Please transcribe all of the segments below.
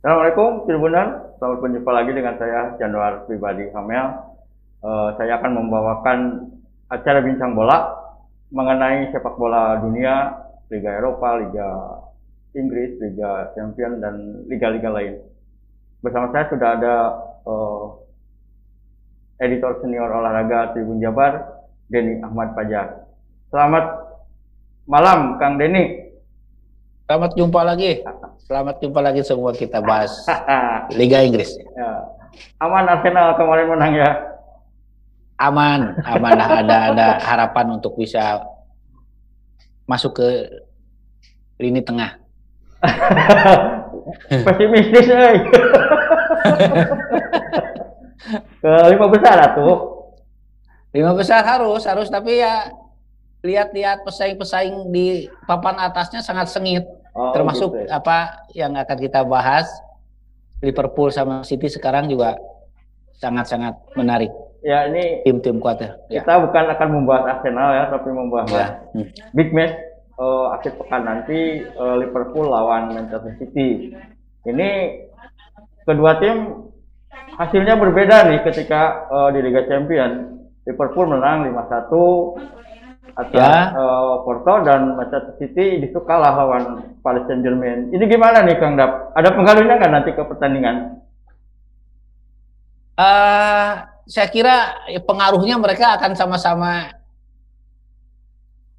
Assalamualaikum Tribunan, selamat berjumpa lagi dengan saya Januar Pribadi Hamel. Uh, saya akan membawakan acara bincang bola mengenai sepak bola dunia, Liga Eropa, Liga Inggris, Liga Champion, dan liga-liga lain. Bersama saya sudah ada uh, editor senior olahraga Tribun Jabar, Denny Ahmad Fajar. Selamat malam, Kang Denny. Selamat jumpa lagi. Selamat jumpa lagi semua kita bahas Liga Inggris. Ya. Aman Arsenal kemarin menang ya. Aman, aman ada ada harapan untuk bisa masuk ke lini tengah. Pesimistis, eh. ke lima besar tuh. Lima besar harus, harus tapi ya lihat-lihat pesaing-pesaing di papan atasnya sangat sengit. Oh, Termasuk gitu ya. apa yang akan kita bahas Liverpool sama City sekarang juga sangat-sangat menarik. Ya ini tim-tim kuat ya. Kita bukan akan membahas Arsenal ya, tapi membahas ya. hmm. big match uh, akhir pekan nanti uh, Liverpool lawan Manchester City. Ini kedua tim hasilnya berbeda nih ketika uh, di Liga Champions. Liverpool menang 5-1, atas ya. uh, Porto dan Manchester City itu kalah lawan Paris Saint Germain. Ini gimana nih Kang Dap? Ada pengaruhnya nggak nanti ke pertandingan? Uh, saya kira pengaruhnya mereka akan sama-sama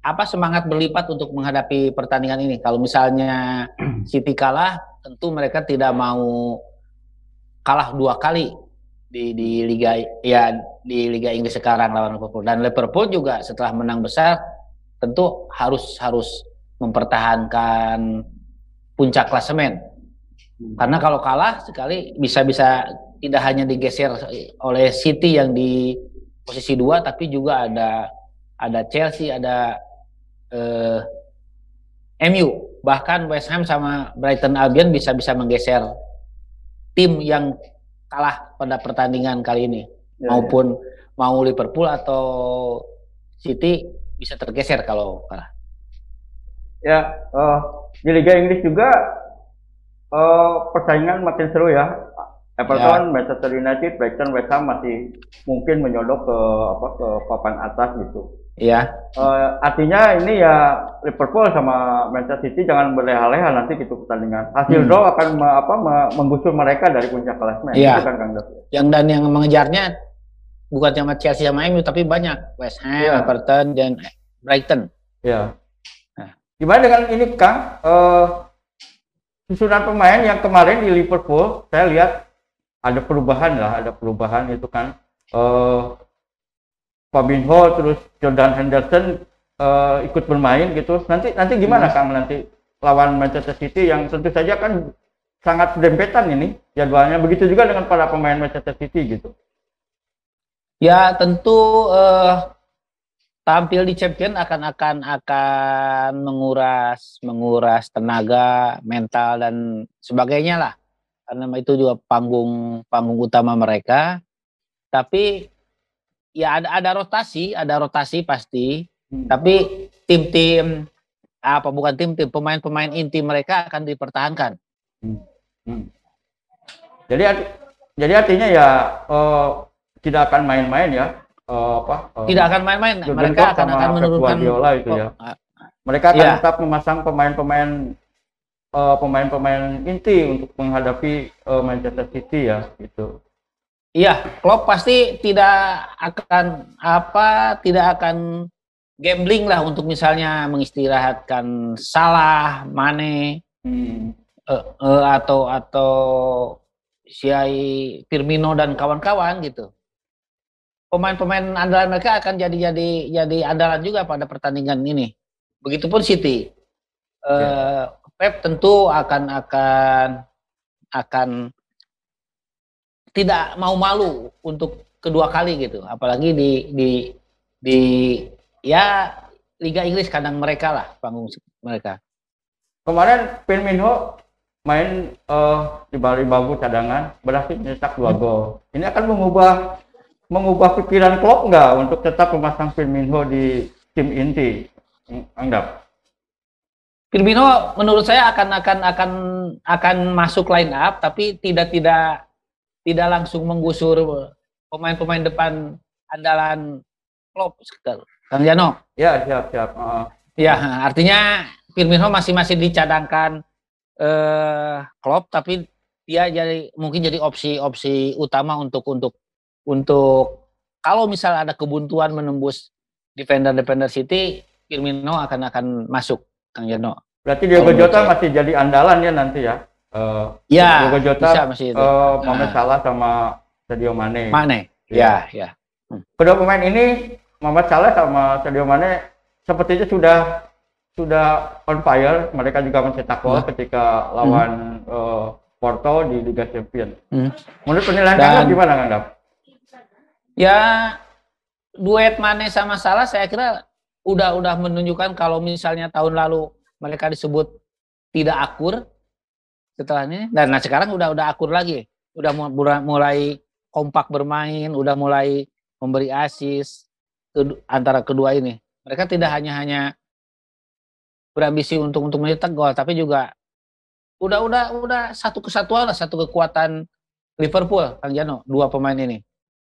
apa semangat berlipat untuk menghadapi pertandingan ini. Kalau misalnya City kalah, tentu mereka tidak mau kalah dua kali di di liga ya di liga Inggris sekarang lawan Liverpool. Dan Liverpool juga setelah menang besar tentu harus harus mempertahankan puncak klasemen. Hmm. karena kalau kalah sekali bisa-bisa tidak hanya digeser oleh City yang di posisi dua tapi juga ada ada Chelsea ada eh, MU bahkan West Ham sama Brighton Albion bisa-bisa menggeser tim yang kalah pada pertandingan kali ini ya, maupun ya. mau Liverpool atau City bisa tergeser kalau kalah. Ya, uh, di Liga Inggris juga uh, persaingan makin seru ya. Everton, ya. Manchester United, Brighton, West Ham masih mungkin menyodok ke apa ke papan atas gitu. Iya. Uh, artinya ini ya Liverpool sama Manchester City jangan berleha-leha nanti gitu pertandingan. Hasil hmm. draw akan me, apa me, menggusur mereka dari puncak klasemen. Iya. Kan, Kang Yang dan yang mengejarnya bukan cuma Chelsea sama MU tapi banyak West Ham, ya. Everton dan Brighton. Iya. Nah. Gimana dengan ini Kang? Uh, susunan pemain yang kemarin di Liverpool saya lihat ada perubahan lah, ada perubahan itu kan. Uh, Fabinho terus Jordan Henderson uh, ikut bermain gitu. Nanti nanti gimana hmm. Kang nanti lawan Manchester City yang tentu saja kan sangat dempetan ini jadwalnya. Begitu juga dengan para pemain Manchester City gitu. Ya tentu uh, tampil di Champion akan akan akan menguras menguras tenaga, mental dan sebagainya lah. Karena itu juga panggung panggung utama mereka. Tapi ya ada ada rotasi, ada rotasi pasti. Hmm. Tapi tim-tim apa bukan tim-tim pemain-pemain inti mereka akan dipertahankan. Hmm. Hmm. Jadi jadi artinya ya uh, tidak akan main-main ya. Uh, apa? Uh, tidak akan main-main. Mereka akan akan menurunkan Guardiola itu ya. Uh, mereka akan ya. tetap memasang pemain-pemain uh, pemain-pemain inti untuk menghadapi uh, Manchester City ya gitu. Iya, Klopp pasti tidak akan apa tidak akan gambling lah untuk misalnya mengistirahatkan Salah, Mane, hmm. uh, uh, atau atau Siai Firmino dan kawan-kawan gitu. Pemain-pemain andalan mereka akan jadi jadi jadi andalan juga pada pertandingan ini. Begitupun City. Uh, Pep tentu akan akan akan tidak mau malu untuk kedua kali gitu. Apalagi di di di ya Liga Inggris kandang mereka lah panggung mereka. Kemarin Firmino main uh, di Bali Bagu cadangan berhasil mencetak dua gol. Ini akan mengubah mengubah pikiran Klopp nggak untuk tetap memasang Firmino di tim inti? Anggap. Firmino menurut saya akan akan akan akan masuk line up tapi tidak tidak tidak langsung menggusur pemain-pemain depan andalan Klopp Kang Jano. Ya, siap, siap. Uh. Ya, artinya Firmino masih masih dicadangkan eh Klopp tapi dia jadi mungkin jadi opsi-opsi utama untuk untuk untuk kalau misal ada kebuntuan menembus defender-defender City, Firmino akan akan masuk Kang Jano. Berarti Diogo Jota masih jadi andalan ya nanti ya? Uh, ya, Diogo Jota, bisa masih itu. Uh, Mohamed nah. Salah sama Sadio Mane. Mane, ya, ya. ya. Hmm. Kedua pemain ini, Mohamed Salah sama Sadio Mane, sepertinya sudah sudah on fire. Mereka juga mencetak gol hmm. ketika lawan hmm. uh, Porto di Liga Champions. Hmm. Menurut penilaian Dan, Kang gimana Kang Ya, duet Mane sama Salah saya kira udah udah menunjukkan kalau misalnya tahun lalu mereka disebut tidak akur setelah ini dan nah sekarang udah udah akur lagi. Udah mulai kompak bermain udah mulai memberi asis antara kedua ini. Mereka tidak hanya hanya berambisi untuk untuk mencetak gol tapi juga udah udah udah satu kesatuan lah satu kekuatan Liverpool Kang Jano dua pemain ini.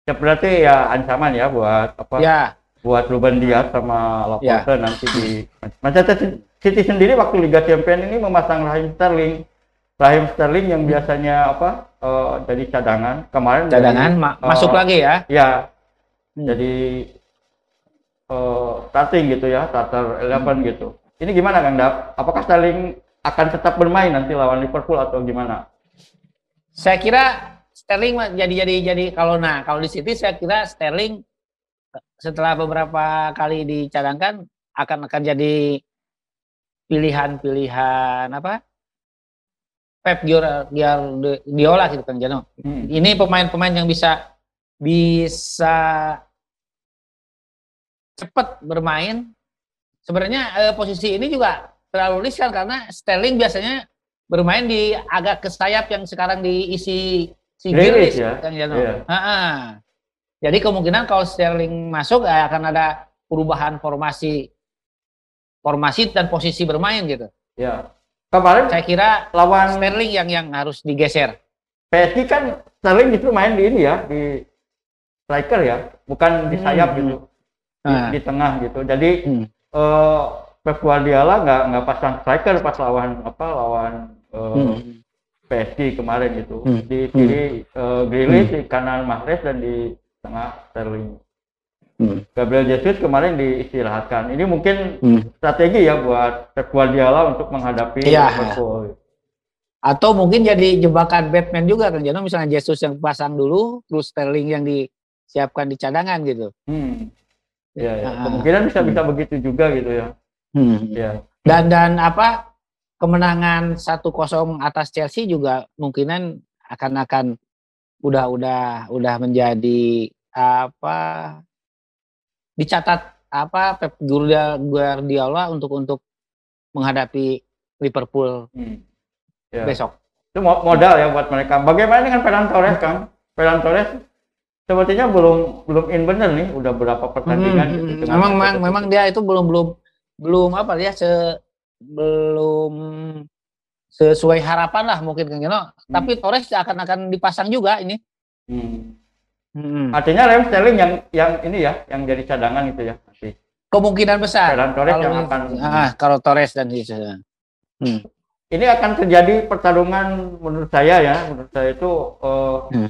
Ya berarti ya ancaman ya buat apa? Ya. Buat Ruben Dias sama Laporte ya. nanti di Manchester City sendiri waktu Liga Champions ini memasang Raheem Sterling Raheem Sterling yang biasanya apa uh, jadi cadangan. Kemarin cadangan jadi, ma uh, masuk lagi ya? ya hmm. jadi uh, starting gitu ya starter 11 hmm. gitu. Ini gimana Kang Dap? Apakah Sterling akan tetap bermain nanti lawan Liverpool atau gimana? Saya kira Sterling jadi jadi jadi kalau nah kalau di City saya kira Sterling setelah beberapa kali dicadangkan akan akan jadi pilihan-pilihan apa Pep Guardiola gitu kan Jano. Hmm. Ini pemain-pemain yang bisa bisa cepat bermain. Sebenarnya eh, posisi ini juga terlalu riskan karena Sterling biasanya bermain di agak ke sayap yang sekarang diisi si Grealish ya. kan Jano. Yeah. Jadi kemungkinan kalau Sterling masuk eh, akan ada perubahan formasi formasi dan posisi bermain gitu. Ya. Kemarin saya kira lawan Sterling yang yang harus digeser. PSG kan Sterling justru main di ini ya, di striker ya, bukan di hmm, sayap hmm. gitu. Di, nah. di tengah gitu. Jadi hmm. uh, Pep Guardiola nggak nggak pasang striker pas lawan apa lawan uh, hmm. PSG kemarin gitu. Hmm. Di kiri hmm. uh, Grealish, hmm. di kanan Mahrez dan di tengah Sterling. Hmm. Gabriel Jesus kemarin diistirahatkan. Ini mungkin hmm. strategi ya buat Pep Guardiola untuk menghadapi ya. Liverpool. Atau mungkin jadi jebakan Batman juga kan. Jadi misalnya Jesus yang pasang dulu, terus Sterling yang disiapkan di cadangan gitu. Hmm. Ya, ya. Uh, kemungkinan bisa bisa hmm. begitu juga gitu ya. Hmm. ya. Dan dan apa kemenangan 1-0 atas Chelsea juga mungkinan akan akan udah udah udah menjadi apa dicatat apa Pep Guardiola untuk untuk menghadapi Liverpool hmm. ya. besok. Itu modal ya buat mereka. Bagaimana dengan Ferran Torres kan? Ferran Torres sepertinya belum belum in bener nih, udah berapa pertandingan. Hmm, gitu, memang memang, memang dia itu belum belum belum apa ya se belum sesuai harapan lah mungkin kan know. hmm. tapi Torres akan akan dipasang juga ini hmm. Hmm. artinya Lem Sterling yang yang ini ya yang jadi cadangan itu ya masih kemungkinan besar dan Torres kalau, yang akan ah, kalau Torres dan hmm. ini akan terjadi pertarungan menurut saya ya menurut saya itu uh, hmm.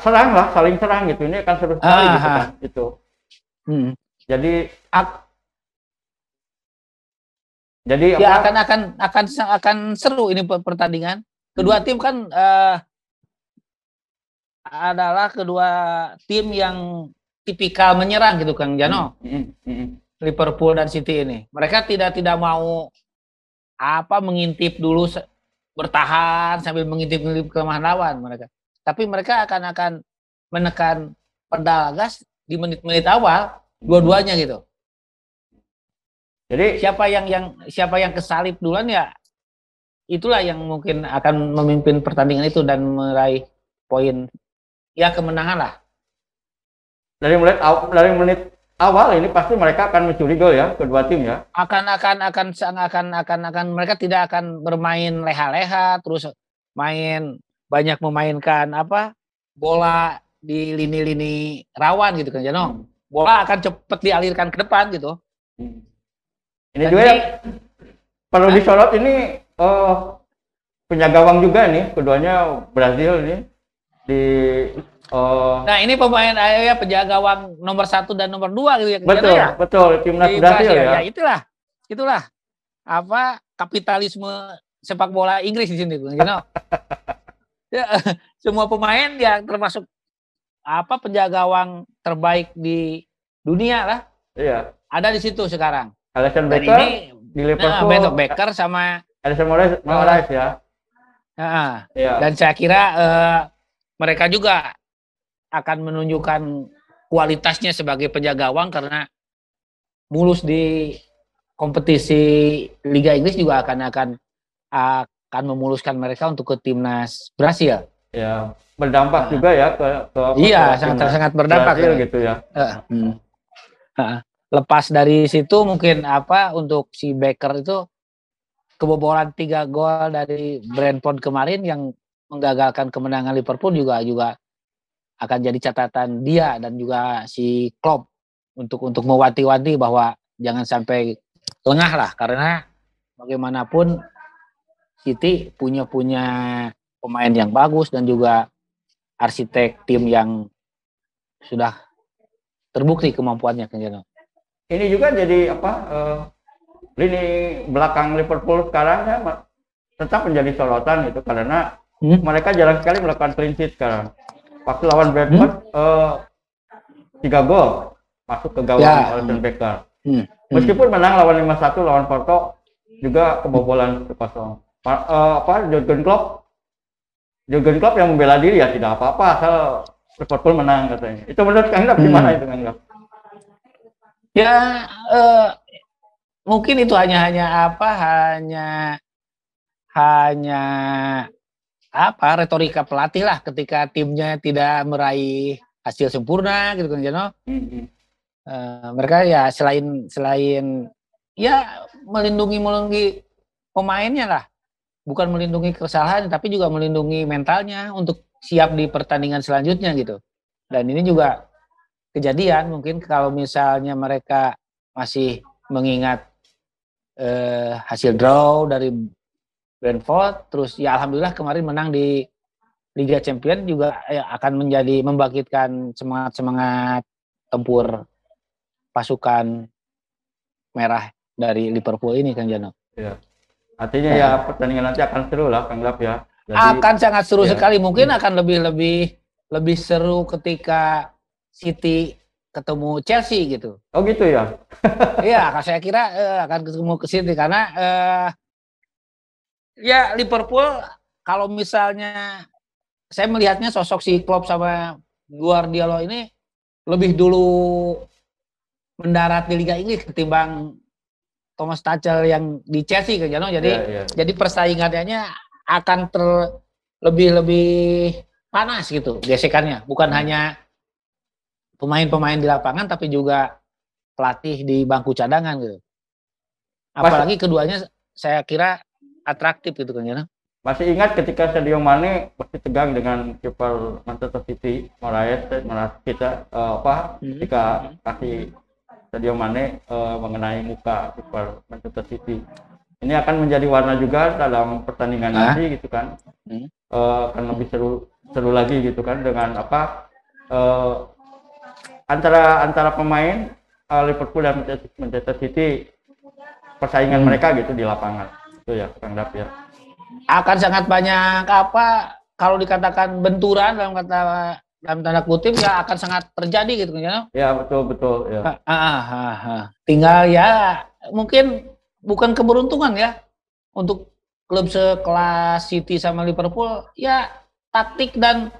serang lah saling serang gitu ini akan seru sekali ah, gitu kan itu hmm. jadi jadi ya apa? akan akan akan akan seru ini pertandingan. Kedua hmm. tim kan uh, adalah kedua tim yang tipikal menyerang gitu Kang Jano. Hmm. Hmm. Hmm. Liverpool dan City ini. Mereka tidak tidak mau apa mengintip dulu bertahan sambil mengintip-ngintip kelemahan lawan mereka. Tapi mereka akan akan menekan pedal gas di menit-menit awal dua-duanya gitu. Jadi siapa yang yang siapa yang kesalip duluan ya itulah yang mungkin akan memimpin pertandingan itu dan meraih poin ya kemenangan lah. Dari menit dari menit awal ini pasti mereka akan mencuri gol ya kedua tim ya. Akan akan akan akan akan akan mereka tidak akan bermain leha-leha terus main banyak memainkan apa bola di lini-lini rawan gitu kan Jano. Bola akan cepat dialirkan ke depan gitu. Ini juga yang perlu disorot ini oh, penjaga gawang juga nih keduanya Brazil ini di Oh. Nah ini pemain ya penjaga gawang nomor satu dan nomor dua gitu ya. Betul, ya? betul. Timnas Brasil ya. ya. Itulah, itulah apa kapitalisme sepak bola Inggris di sini, you know? ya, semua pemain yang termasuk apa penjaga gawang terbaik di dunia lah. Iya. Ada di situ sekarang. Alisson Becker ini, di Liverpool. Nah, Becker sama Alisson Moraes, Moraes ya. Nah, iya. Dan saya kira uh, mereka juga akan menunjukkan kualitasnya sebagai penjaga gawang karena mulus di kompetisi Liga Inggris juga akan akan akan memuluskan mereka untuk ke timnas Brasil. Ya, berdampak nah. juga ya ke, ke Iya, sangat sangat berdampak Brasil ya. gitu ya. Uh, hmm. uh, lepas dari situ mungkin apa untuk si Baker itu kebobolan tiga gol dari Brentford kemarin yang menggagalkan kemenangan Liverpool juga juga akan jadi catatan dia dan juga si Klopp untuk untuk mewanti-wanti bahwa jangan sampai lengah lah. Karena bagaimanapun City punya punya pemain yang bagus dan juga arsitek tim yang sudah terbukti kemampuannya kan Ini juga jadi apa uh, lini belakang Liverpool sekarang ya tetap menjadi sorotan itu karena hmm? mereka jarang sekali melakukan clean sheet sekarang waktu lawan Brentford hmm? uh, tiga gol masuk ke gawang ya. Alisson Becker. Hmm. Hmm. Meskipun menang lawan 5-1 lawan Porto juga kebobolan kosong. Uh, apa Jurgen Klopp Jurgen Klopp yang membela diri ya tidak apa-apa asal Liverpool menang katanya. Itu menurut Kang hmm. gimana itu Kang Ya uh, mungkin itu hanya hanya apa hanya hanya apa retorika pelatih lah ketika timnya tidak meraih hasil sempurna gitu kan Jano. Mm-hmm. Uh, mereka ya selain selain ya melindungi melindungi pemainnya lah, bukan melindungi kesalahan tapi juga melindungi mentalnya untuk siap di pertandingan selanjutnya gitu. Dan ini juga kejadian mungkin kalau misalnya mereka masih mengingat uh, hasil draw dari Brentford terus ya alhamdulillah kemarin menang di Liga Champion juga ya, akan menjadi membangkitkan semangat semangat tempur pasukan merah dari Liverpool ini Kang Jano. Ya. Artinya ya pertandingan nanti akan seru lah Kang Lap ya. Jadi, akan sangat seru ya. sekali. Mungkin akan lebih lebih lebih seru ketika City ketemu Chelsea gitu. Oh gitu ya. Iya, saya kira uh, akan ketemu ke City karena uh, ya Liverpool kalau misalnya saya melihatnya sosok si Klopp sama Guardiola ini lebih dulu mendarat di Liga Inggris ketimbang Thomas Tuchel yang di Chelsea kan Jano. Jadi yeah, yeah. jadi persaingannya akan ter lebih lebih panas gitu gesekannya. Bukan hmm. hanya pemain-pemain di lapangan tapi juga pelatih di bangku cadangan gitu. Apalagi keduanya saya kira atraktif gitu kan ya. Masih ingat ketika Sadio Mane pasti tegang dengan kiper Manchester City Moraes, Moraes kita uh, apa hmm. ketika kasih Sadio Mane uh, mengenai muka kiper Manchester City. Ini akan menjadi warna juga dalam pertandingan ah? nanti gitu kan. Hmm. Uh, akan lebih seru seru lagi gitu kan dengan apa uh, antara antara pemain uh, Liverpool dan Manchester City persaingan hmm. mereka gitu di lapangan itu ya Kang Dap ya. Akan sangat banyak apa kalau dikatakan benturan dalam kata dalam tanda kutip ya akan sangat terjadi gitu kan ya. Ya betul betul ya. Ah, ah, ah, ah. tinggal ya mungkin bukan keberuntungan ya. Untuk klub sekelas City sama Liverpool ya taktik dan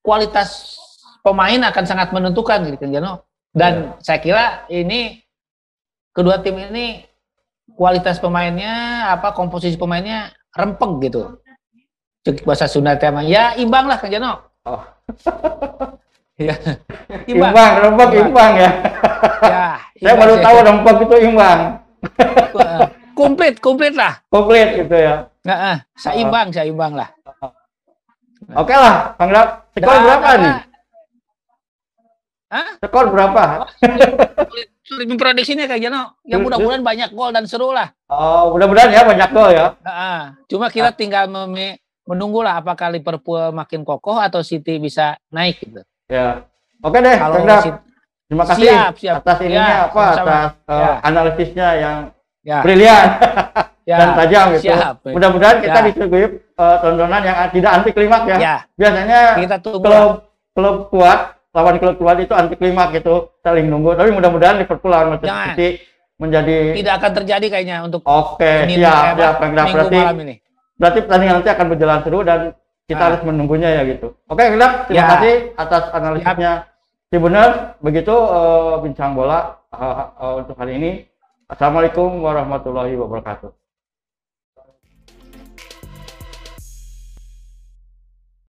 kualitas pemain akan sangat menentukan gitu kan Jano dan ya. saya kira ini kedua tim ini kualitas pemainnya apa komposisi pemainnya rempeng gitu. Cek bahasa Sunda tema ya imbang lah Kang Jano. Oh. Ya. Imbang, rempok imbang ya. Ya, Saya imbang baru sih. tahu rempok itu imbang. Komplit, komplit lah. Komplit gitu ya. Nggak, eh, seimbang, seimbang lah. Oke lah, Bang Rap. Skor berapa nih? Hah? Skor berapa? Sulit, memprediksinya kayak gitu. Ya Sulit, mudah-mudahan banyak gol dan seru lah. Oh, mudah-mudahan ya banyak gol ya. Nah, cuma kita tinggal memi- menunggulah apakah Liverpool makin kokoh atau City bisa naik gitu. Ya. Oke deh, Kalau Terima kasih Siap, siap. atas ininya Ya, apa sama-sama. atas uh, Ya. analisisnya yang ya, brilian ya, dan tajam gitu. siap. Mudah-mudahan kita Ya. disuguhi uh, tontonan yang tidak anti klimaks ya. ya, Biasanya kita tunggu. klub klub kuat lawan klub kuat itu anti klimaks gitu, saling nunggu. Tapi mudah-mudahan Liverpool lawan Manchester Jangan. City menjadi Tidak akan terjadi kayaknya untuk oke siap siap Bang Rap. minggu Berarti malam ini. berarti pertandingan nanti akan berjalan seru dan kita Ah. harus menunggunya ya gitu. Oke, Gelap, terima Ya. kasih atas analisisnya. Si benar begitu eh, bincang bola eh, eh, untuk hari ini. Assalamualaikum warahmatullahi wabarakatuh.